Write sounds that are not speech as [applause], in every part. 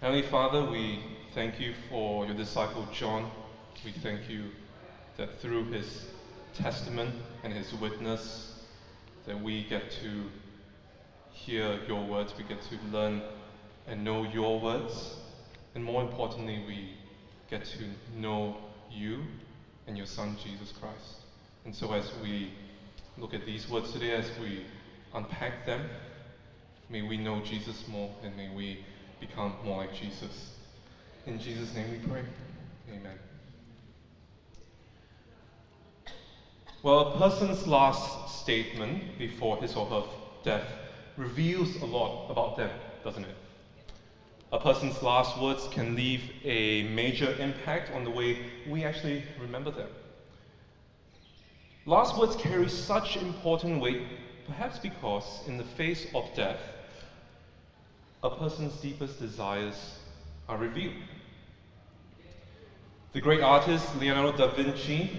Heavenly Father, we thank you for your disciple John. We thank you that through his testament and his witness, that we get to hear your words, we get to learn and know your words, and more importantly, we get to know you and your Son, Jesus Christ. And so, as we look at these words today, as we unpack them, may we know Jesus more and may we become more like Jesus. In Jesus' name we pray. Amen. Well, a person's last statement before his or her death reveals a lot about them, doesn't it? A person's last words can leave a major impact on the way we actually remember them. Last words carry such important weight, perhaps because, in the face of death, a person's deepest desires are revealed. The great artist Leonardo da Vinci,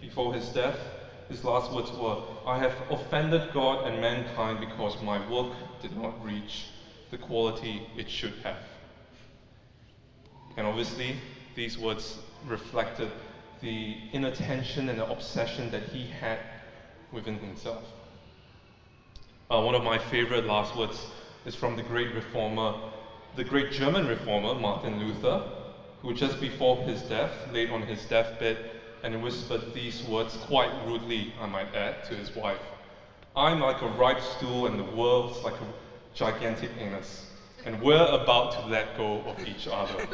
before his death, his last words were, I have offended God and mankind because my work did not reach the quality it should have. And obviously, these words reflected the inattention and the obsession that he had within himself. Uh, one of my favorite last words is from the great reformer, the great German reformer, Martin Luther, who just before his death laid on his deathbed and whispered these words quite rudely, I might add, to his wife. I'm like a ripe stool and the world's like a gigantic anus and we're about to let go of each other.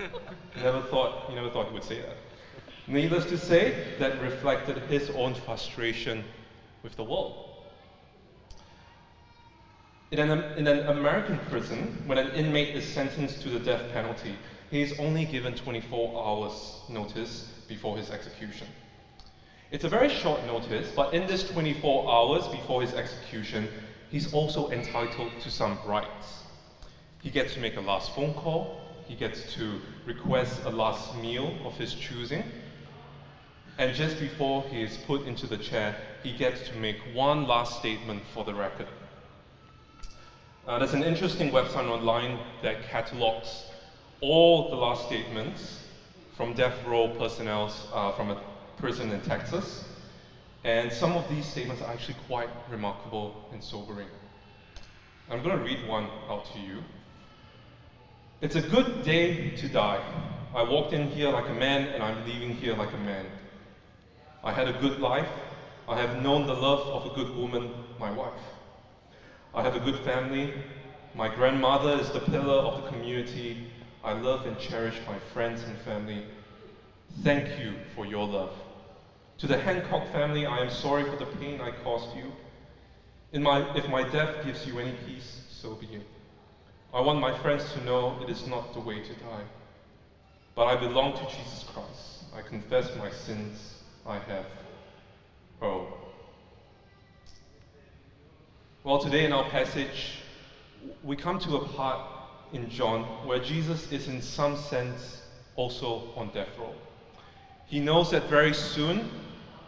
[laughs] never thought, you never thought he would say that. Needless to say, that reflected his own frustration with the world. In an, in an American prison, when an inmate is sentenced to the death penalty, he is only given 24 hours notice before his execution. It's a very short notice, but in this 24 hours before his execution, he's also entitled to some rights. He gets to make a last phone call. He gets to request a last meal of his choosing. And just before he is put into the chair, he gets to make one last statement for the record. Uh, there's an interesting website online that catalogs all the last statements from death row personnel uh, from a prison in Texas. And some of these statements are actually quite remarkable and sobering. I'm going to read one out to you. It's a good day to die. I walked in here like a man and I'm leaving here like a man. I had a good life. I have known the love of a good woman, my wife. I have a good family. My grandmother is the pillar of the community. I love and cherish my friends and family. Thank you for your love. To the Hancock family, I am sorry for the pain I caused you. My, if my death gives you any peace, so be it. I want my friends to know it is not the way to die. But I belong to Jesus Christ. I confess my sins. I have. Oh. Well, today in our passage, we come to a part in John where Jesus is, in some sense, also on death row. He knows that very soon,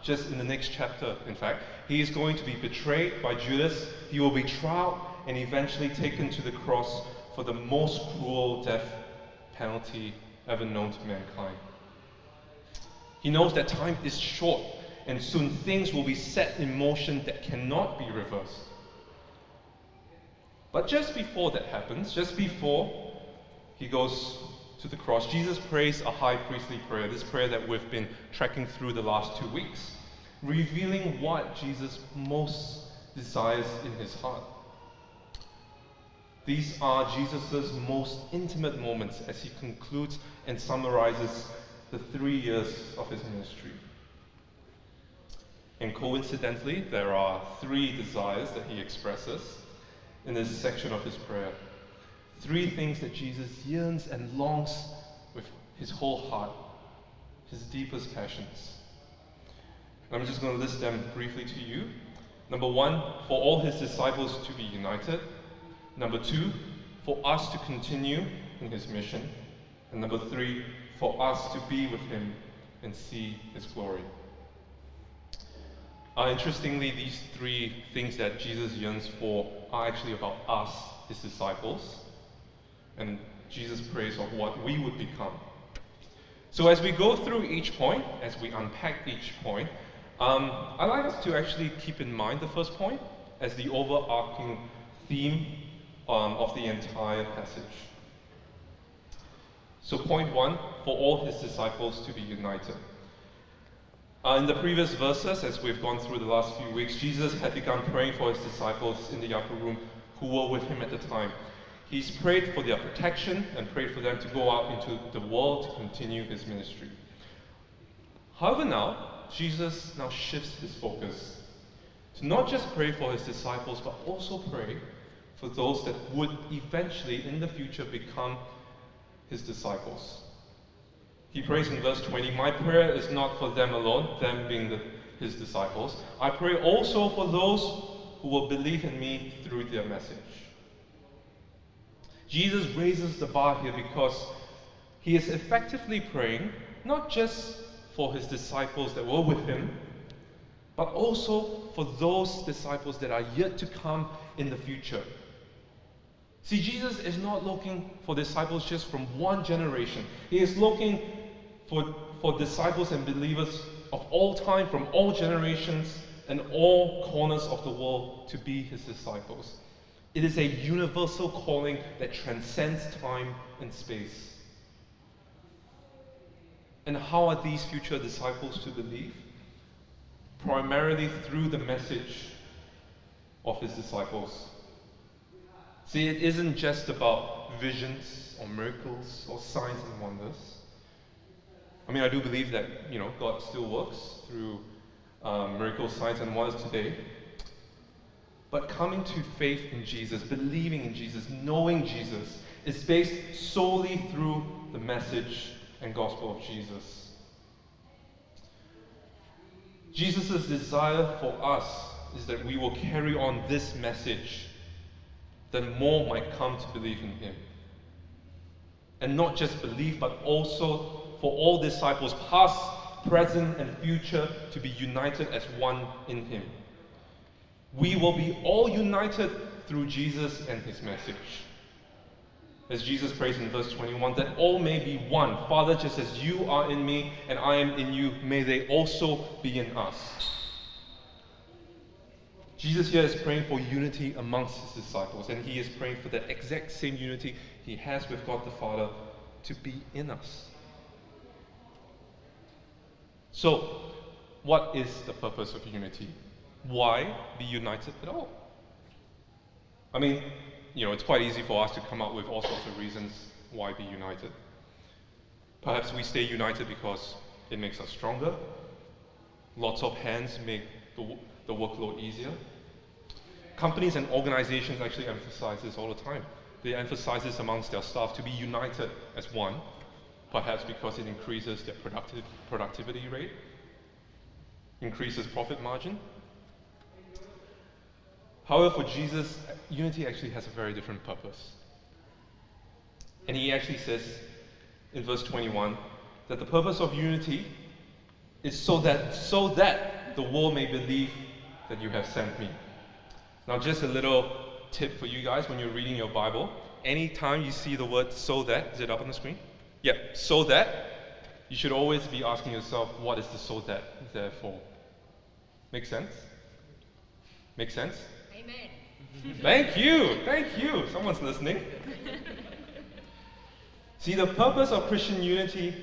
just in the next chapter, in fact, he is going to be betrayed by Judas. He will be tried and eventually taken to the cross for the most cruel death penalty ever known to mankind. He knows that time is short and soon things will be set in motion that cannot be reversed. But just before that happens, just before he goes to the cross, Jesus prays a high priestly prayer, this prayer that we've been tracking through the last two weeks, revealing what Jesus most desires in his heart. These are Jesus' most intimate moments as he concludes and summarizes the three years of his ministry. And coincidentally, there are three desires that he expresses in this section of his prayer. Three things that Jesus yearns and longs with his whole heart, his deepest passions. I'm just going to list them briefly to you. Number one, for all his disciples to be united. Number two, for us to continue in his mission. And number three, for us to be with him and see his glory. Uh, interestingly, these three things that Jesus yearns for are actually about us, his disciples. And Jesus prays of what we would become. So as we go through each point, as we unpack each point, um, I'd like us to actually keep in mind the first point as the overarching theme um, of the entire passage. So, point one for all his disciples to be united. Uh, in the previous verses, as we've gone through the last few weeks, Jesus had begun praying for his disciples in the upper room who were with him at the time. He's prayed for their protection and prayed for them to go out into the world to continue his ministry. However, now, Jesus now shifts his focus to not just pray for his disciples, but also pray for those that would eventually, in the future, become his disciples. He prays in verse 20 My prayer is not for them alone, them being the, his disciples. I pray also for those who will believe in me through their message. Jesus raises the bar here because he is effectively praying not just for his disciples that were with him, but also for those disciples that are yet to come in the future. See, Jesus is not looking for disciples just from one generation. He is looking for, for disciples and believers of all time, from all generations and all corners of the world to be his disciples. It is a universal calling that transcends time and space. And how are these future disciples to believe? Primarily through the message of his disciples. See, it isn't just about visions or miracles or signs and wonders. I mean, I do believe that, you know, God still works through um, miracles, signs, and wonders today. But coming to faith in Jesus, believing in Jesus, knowing Jesus, is based solely through the message and gospel of Jesus. Jesus' desire for us is that we will carry on this message, that more might come to believe in Him. And not just believe, but also for all disciples, past, present, and future, to be united as one in Him. We will be all united through Jesus and His message. As Jesus prays in verse 21, that all may be one. Father, just as you are in me and I am in you, may they also be in us. Jesus here is praying for unity amongst his disciples, and he is praying for the exact same unity he has with God the Father to be in us. So, what is the purpose of unity? Why be united at all? I mean, you know, it's quite easy for us to come up with all sorts of reasons why be united. Perhaps we stay united because it makes us stronger. Lots of hands make the, the workload easier. Companies and organizations actually emphasize this all the time. They emphasize this amongst their staff to be united as one, perhaps because it increases their productive, productivity rate, increases profit margin. However, for Jesus, unity actually has a very different purpose. And he actually says in verse 21 that the purpose of unity is so that so that the world may believe that you have sent me. Now just a little tip for you guys when you're reading your Bible, anytime you see the word so that, is it up on the screen? Yeah, so that, you should always be asking yourself, what is the so that there for? Make sense? Make sense? Amen. [laughs] Thank you, thank you. Someone's listening. [laughs] See, the purpose of Christian unity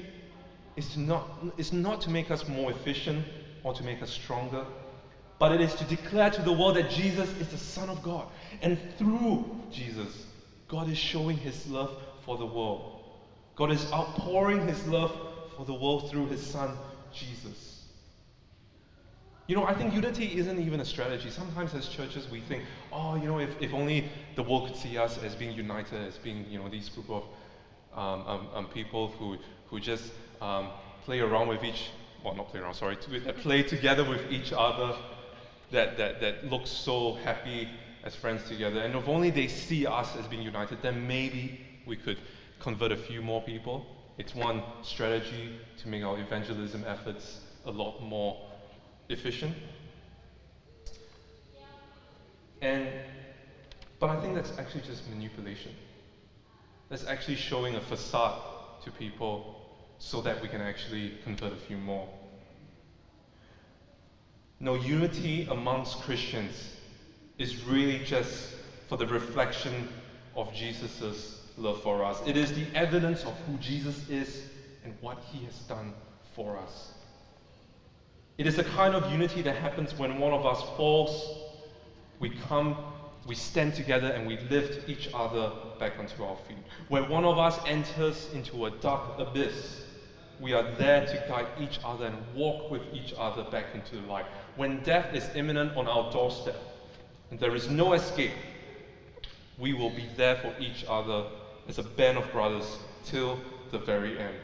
is, to not, is not to make us more efficient or to make us stronger, but it is to declare to the world that Jesus is the Son of God. And through Jesus, God is showing his love for the world. God is outpouring his love for the world through his son, Jesus. You know, I think unity isn't even a strategy. Sometimes as churches we think, oh, you know, if, if only the world could see us as being united, as being, you know, these group of um, um, um, people who, who just um, play around with each, well, not play around, sorry, that play together with each other, that, that, that look so happy as friends together. And if only they see us as being united, then maybe we could convert a few more people. It's one strategy to make our evangelism efforts a lot more efficient. And but I think that's actually just manipulation. that's actually showing a facade to people so that we can actually convert a few more. No, unity amongst Christians is really just for the reflection of Jesus' love for us. It is the evidence of who Jesus is and what he has done for us. It is a kind of unity that happens when one of us falls, we come, we stand together, and we lift each other back onto our feet. When one of us enters into a dark abyss, we are there to guide each other and walk with each other back into the light. When death is imminent on our doorstep and there is no escape, we will be there for each other as a band of brothers till the very end.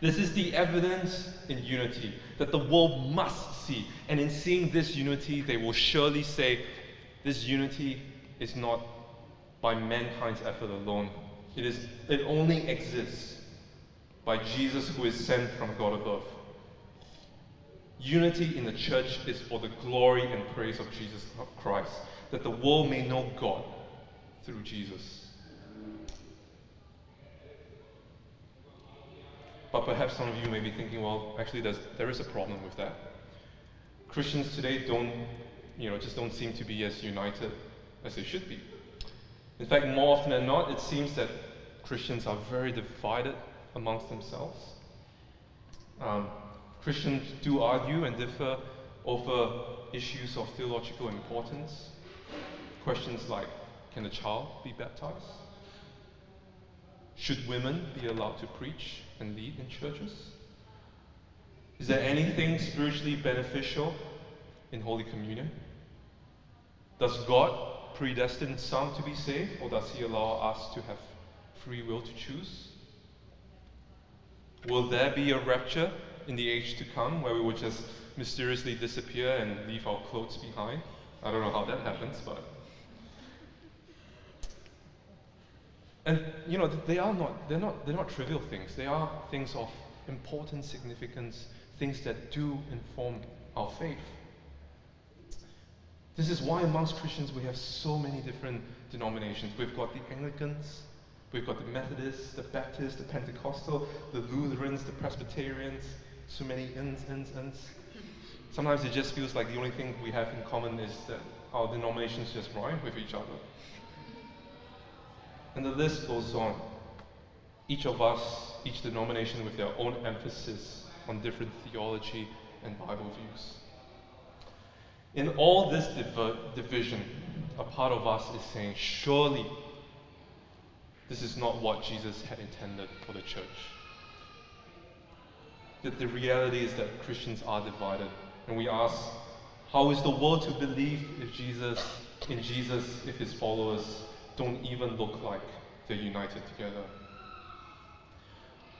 This is the evidence in unity that the world must see. And in seeing this unity, they will surely say, This unity is not by mankind's effort alone. It, is, it only exists by Jesus who is sent from God above. Unity in the church is for the glory and praise of Jesus Christ, that the world may know God through Jesus. But perhaps some of you may be thinking, well, actually, there's, there is a problem with that. Christians today don't, you know, just don't seem to be as united as they should be. In fact, more often than not, it seems that Christians are very divided amongst themselves. Um, Christians do argue and differ over issues of theological importance. Questions like can a child be baptized? Should women be allowed to preach and lead in churches? Is there anything spiritually beneficial in Holy Communion? Does God predestine some to be saved, or does He allow us to have free will to choose? Will there be a rapture in the age to come where we will just mysteriously disappear and leave our clothes behind? I don't know how that happens, but And you know, they are not, they're not, they're not trivial things. They are things of important significance, things that do inform our faith. This is why amongst Christians we have so many different denominations. We've got the Anglicans, we've got the Methodists, the Baptists, the Pentecostal, the Lutherans, the Presbyterians, so many ins, ins, ins. Sometimes it just feels like the only thing we have in common is that our denominations just rhyme with each other. And the list goes on. Each of us, each denomination with their own emphasis on different theology and Bible views. In all this diver- division, a part of us is saying, surely this is not what Jesus had intended for the church. That the reality is that Christians are divided. And we ask, how is the world to believe if Jesus, in Jesus, if his followers don't even look like they're united together.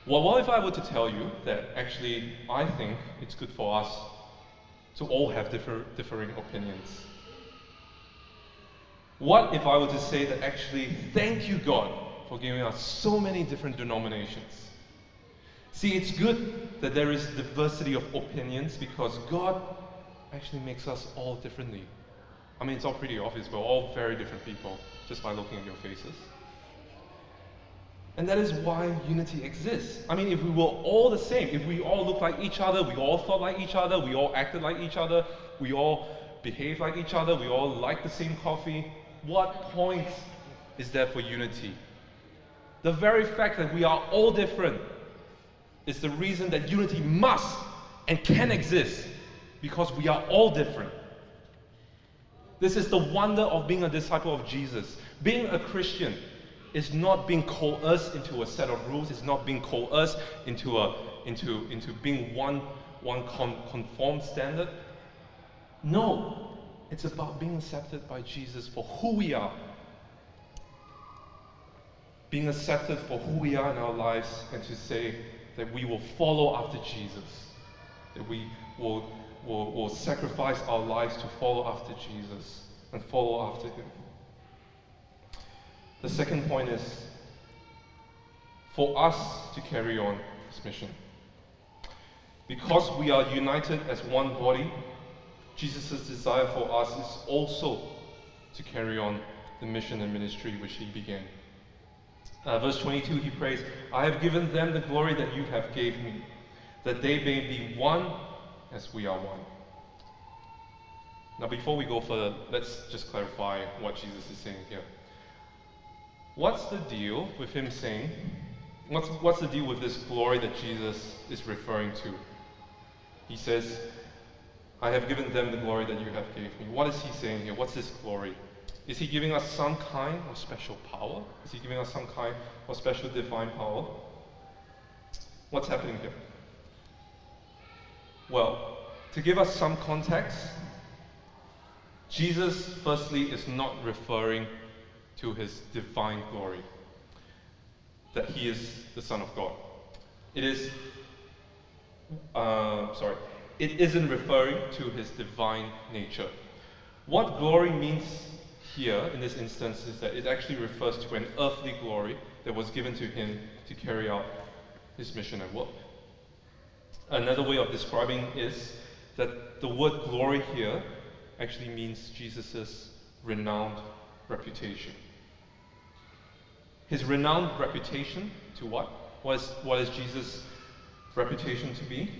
Well, what if I were to tell you that actually I think it's good for us to all have differ, differing opinions? What if I were to say that actually, thank you, God, for giving us so many different denominations? See, it's good that there is diversity of opinions because God actually makes us all differently. I mean, it's all pretty obvious. We're all very different people just by looking at your faces. And that is why unity exists. I mean, if we were all the same, if we all looked like each other, we all thought like each other, we all acted like each other, we all behaved like each other, we all liked the same coffee, what point is there for unity? The very fact that we are all different is the reason that unity must and can exist because we are all different. This is the wonder of being a disciple of Jesus. Being a Christian is not being coerced into a set of rules, it's not being coerced into, a, into, into being one, one con- conformed standard. No, it's about being accepted by Jesus for who we are. Being accepted for who we are in our lives, and to say that we will follow after Jesus, that we will, will, will sacrifice our lives to follow after Jesus and follow after Him. The second point is for us to carry on this mission. Because we are united as one body, Jesus' desire for us is also to carry on the mission and ministry which he began. Uh, verse 22, he prays, I have given them the glory that you have gave me, that they may be one as we are one. Now, before we go further, let's just clarify what Jesus is saying here. What's the deal with him saying, what's, what's the deal with this glory that Jesus is referring to? He says, I have given them the glory that you have gave me. What is he saying here? What's this glory? Is he giving us some kind of special power? Is he giving us some kind of special divine power? What's happening here? Well, to give us some context, Jesus, firstly, is not referring to his divine glory, that he is the Son of God. It is, uh, sorry, it isn't referring to his divine nature. What glory means here in this instance is that it actually refers to an earthly glory that was given to him to carry out his mission and work. Another way of describing is that the word glory here actually means Jesus' renowned reputation. His renowned reputation to what? What is, what is Jesus' reputation to be?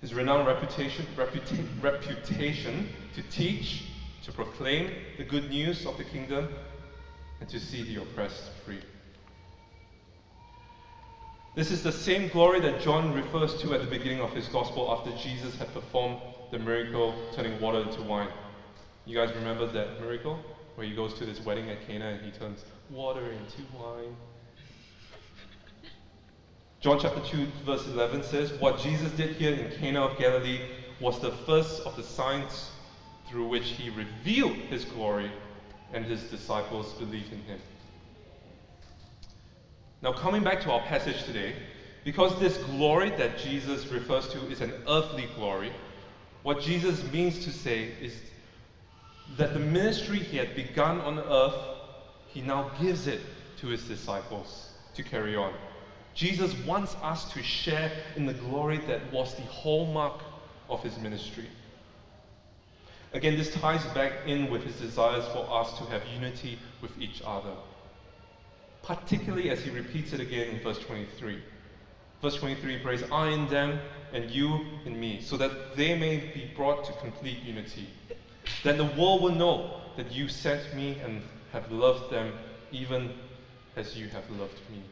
His renowned reputation, reputa- reputation to teach, to proclaim the good news of the kingdom, and to see the oppressed free. This is the same glory that John refers to at the beginning of his gospel after Jesus had performed the miracle turning water into wine. You guys remember that miracle? Where he goes to this wedding at Cana and he turns water into wine. John chapter 2, verse 11 says, What Jesus did here in Cana of Galilee was the first of the signs through which he revealed his glory, and his disciples believed in him. Now, coming back to our passage today, because this glory that Jesus refers to is an earthly glory, what Jesus means to say is that the ministry he had begun on earth, he now gives it to his disciples to carry on. Jesus wants us to share in the glory that was the hallmark of his ministry. Again, this ties back in with his desires for us to have unity with each other. Particularly as he repeats it again in verse 23. Verse 23 prays, I in them and you in me, so that they may be brought to complete unity. Then the world will know that you sent me and have loved them even as you have loved me.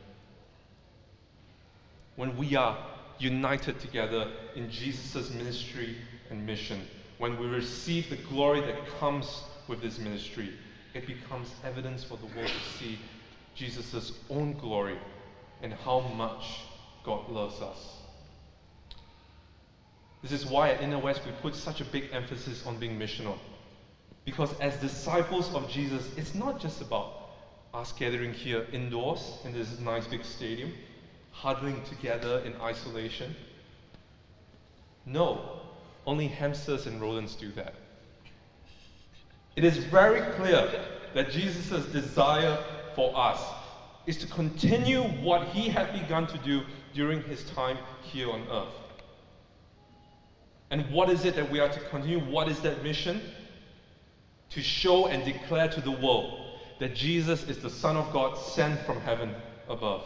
When we are united together in Jesus' ministry and mission, when we receive the glory that comes with this ministry, it becomes evidence for the world to see Jesus' own glory and how much God loves us. This is why at Inner West we put such a big emphasis on being missional. Because as disciples of Jesus, it's not just about us gathering here indoors in this nice big stadium, huddling together in isolation. No, only hamsters and rodents do that. It is very clear that Jesus' desire for us is to continue what he had begun to do during his time here on earth. And what is it that we are to continue? What is that mission? To show and declare to the world that Jesus is the Son of God sent from heaven above.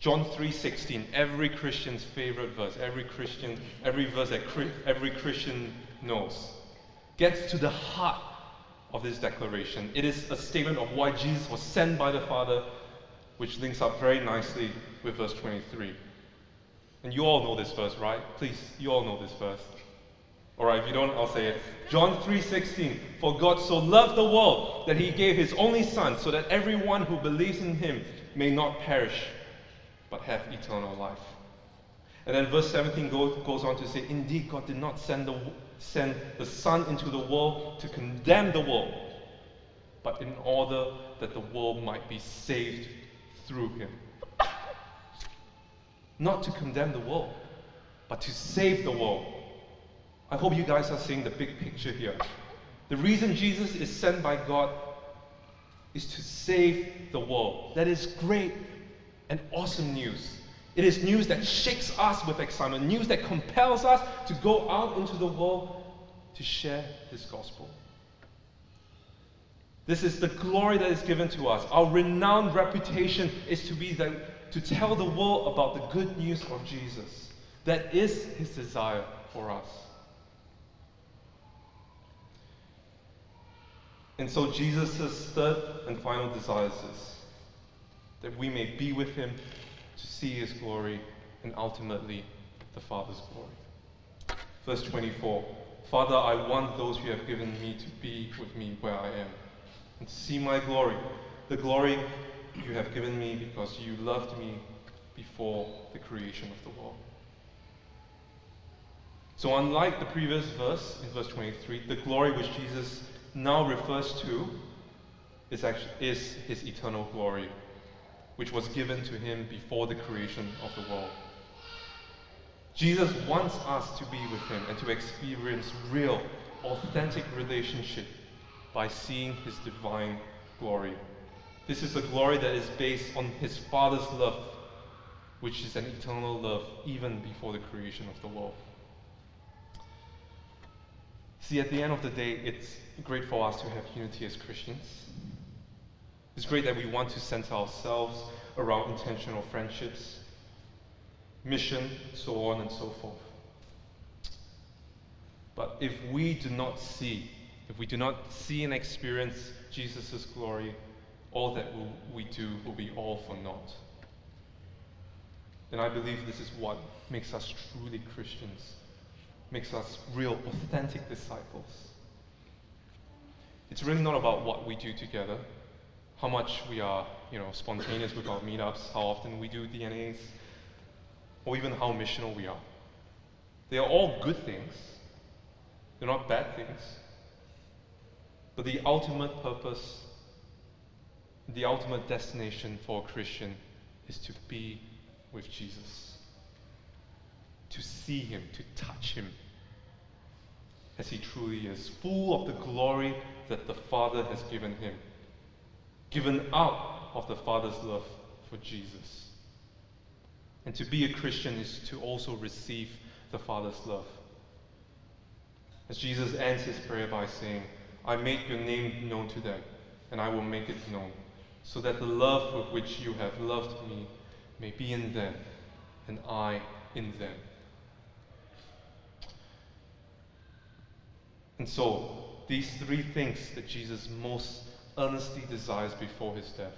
John 3:16, every Christian's favorite verse, every Christian, every verse that every Christian knows, gets to the heart of this declaration. It is a statement of why Jesus was sent by the Father, which links up very nicely with verse 23. And you all know this verse, right? Please, you all know this verse. All right, if you don't, I'll say it. John 3:16. For God so loved the world that he gave his only son so that everyone who believes in him may not perish but have eternal life. And then verse 17 goes, goes on to say, Indeed, God did not send the, send the Son into the world to condemn the world, but in order that the world might be saved through him. Not to condemn the world, but to save the world. I hope you guys are seeing the big picture here. The reason Jesus is sent by God is to save the world. That is great and awesome news. It is news that shakes us with excitement, news that compels us to go out into the world to share this gospel. This is the glory that is given to us. Our renowned reputation is to be the, to tell the world about the good news of Jesus. That is his desire for us. And so Jesus' third and final desire is that we may be with him to see his glory and ultimately the Father's glory. Verse 24 Father, I want those you have given me to be with me where I am and to see my glory, the glory you have given me because you loved me before the creation of the world. So, unlike the previous verse in verse 23, the glory which Jesus now refers to is, actually, is his eternal glory, which was given to him before the creation of the world. Jesus wants us to be with him and to experience real, authentic relationship by seeing his divine glory. This is a glory that is based on his Father's love, which is an eternal love even before the creation of the world. See, at the end of the day, it's great for us to have unity as Christians. It's great that we want to center ourselves around intentional friendships, mission, so on and so forth. But if we do not see, if we do not see and experience Jesus' glory, all that we do will be all for naught. And I believe this is what makes us truly Christians makes us real, authentic disciples. It's really not about what we do together, how much we are, you know, spontaneous with our meetups, how often we do DNAs, or even how missional we are. They are all good things. They're not bad things. But the ultimate purpose, the ultimate destination for a Christian is to be with Jesus to see him, to touch him as he truly is, full of the glory that the Father has given him, given out of the Father's love for Jesus. And to be a Christian is to also receive the Father's love. As Jesus ends his prayer by saying, I make your name known to them, and I will make it known, so that the love with which you have loved me may be in them, and I in them. And so, these three things that Jesus most earnestly desires before his death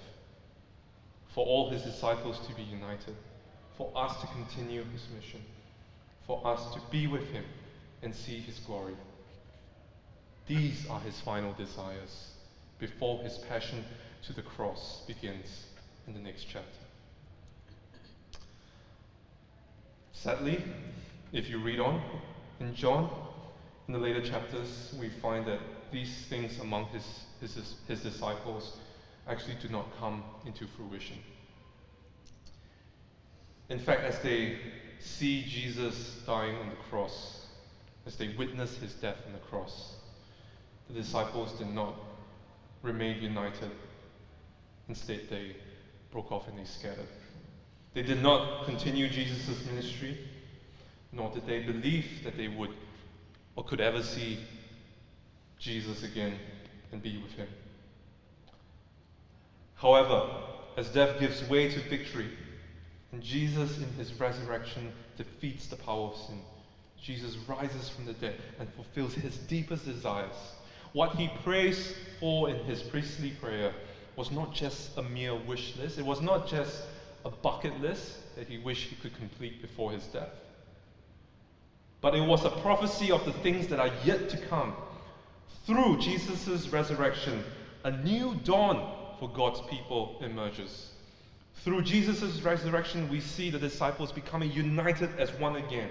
for all his disciples to be united, for us to continue his mission, for us to be with him and see his glory. These are his final desires before his passion to the cross begins in the next chapter. Sadly, if you read on in John, in the later chapters, we find that these things among his, his, his disciples actually do not come into fruition. In fact, as they see Jesus dying on the cross, as they witness his death on the cross, the disciples did not remain united. Instead, they broke off and they scattered. They did not continue Jesus' ministry, nor did they believe that they would or could ever see Jesus again and be with him. However, as death gives way to victory, and Jesus in his resurrection defeats the power of sin, Jesus rises from the dead and fulfills his deepest desires. What he prays for in his priestly prayer was not just a mere wish list, it was not just a bucket list that he wished he could complete before his death but it was a prophecy of the things that are yet to come. Through Jesus' resurrection, a new dawn for God's people emerges. Through Jesus' resurrection, we see the disciples becoming united as one again.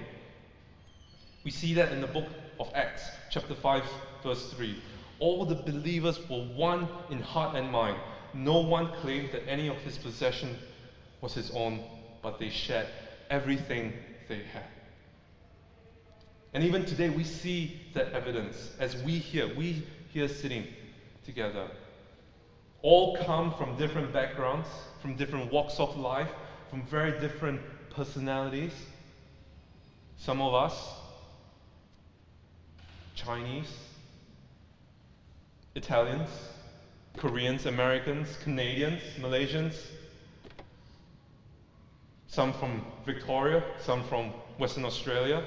We see that in the book of Acts, chapter 5, verse 3. All the believers were one in heart and mind. No one claimed that any of his possession was his own, but they shared everything they had. And even today, we see that evidence as we here, we here sitting together, all come from different backgrounds, from different walks of life, from very different personalities. Some of us, Chinese, Italians, Koreans, Americans, Canadians, Malaysians, some from Victoria, some from Western Australia,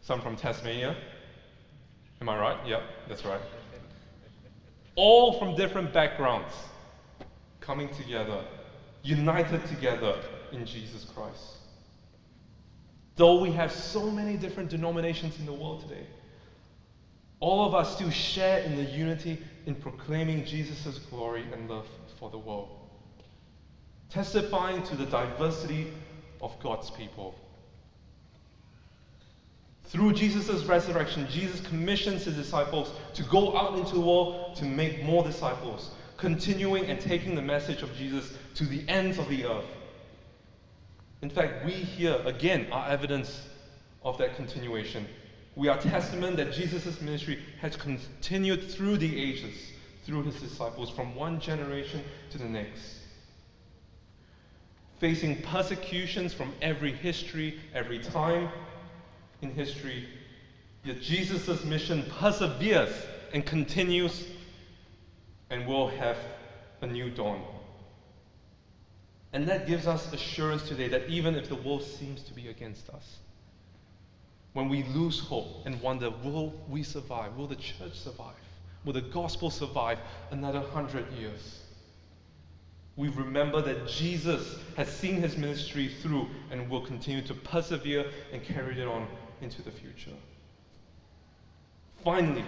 some from Tasmania. Am I right? Yep, that's right. All from different backgrounds coming together, united together in Jesus Christ. Though we have so many different denominations in the world today, all of us still share in the unity in proclaiming Jesus' glory and love for the world, testifying to the diversity of God's people. Through Jesus' resurrection, Jesus commissions his disciples to go out into the world to make more disciples, continuing and taking the message of Jesus to the ends of the earth. In fact, we here again are evidence of that continuation. We are testament that Jesus' ministry has continued through the ages, through his disciples, from one generation to the next. Facing persecutions from every history, every time in history, yet Jesus' mission perseveres and continues and will have a new dawn. And that gives us assurance today that even if the world seems to be against us, when we lose hope and wonder, will we survive? Will the church survive? Will the gospel survive another hundred years? We remember that Jesus has seen his ministry through and will continue to persevere and carry it on into the future. Finally,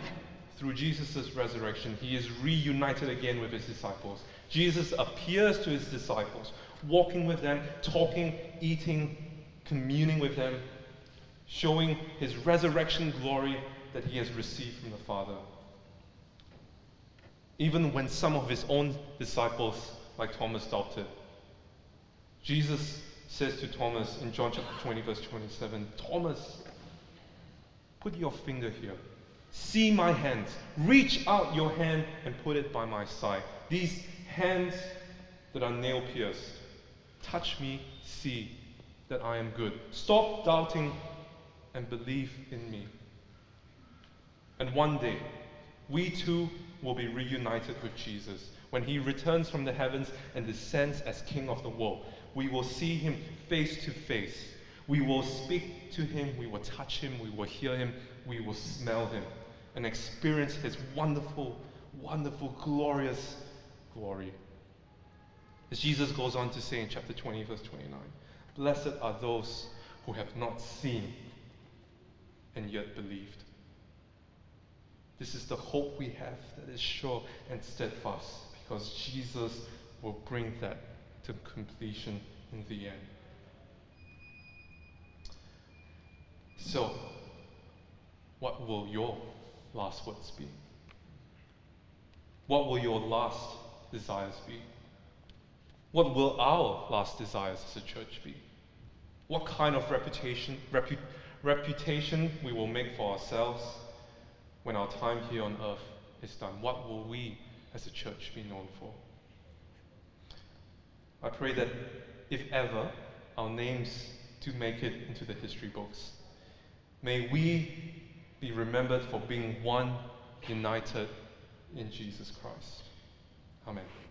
through Jesus' resurrection, he is reunited again with his disciples. Jesus appears to his disciples, walking with them, talking, eating, communing with them, showing his resurrection glory that he has received from the Father. Even when some of his own disciples, like Thomas, doubted, Jesus says to Thomas in John chapter 20, verse 27, Thomas, put your finger here. See my hands. Reach out your hand and put it by my side. These hands that are nail pierced. Touch me, see that I am good. Stop doubting and believe in me. And one day, we too will be reunited with Jesus. When he returns from the heavens and descends as King of the world, we will see him face to face. We will speak to him, we will touch him, we will hear him, we will smell him, and experience his wonderful, wonderful, glorious glory. As Jesus goes on to say in chapter 20, verse 29, Blessed are those who have not seen yet believed. This is the hope we have that is sure and steadfast because Jesus will bring that to completion in the end. So, what will your last words be? What will your last desires be? What will our last desires as a church be? What kind of reputation, repu- reputation we will make for ourselves when our time here on earth is done? What will we as a church be known for? I pray that if ever our names do make it into the history books, may we be remembered for being one united in Jesus Christ. Amen.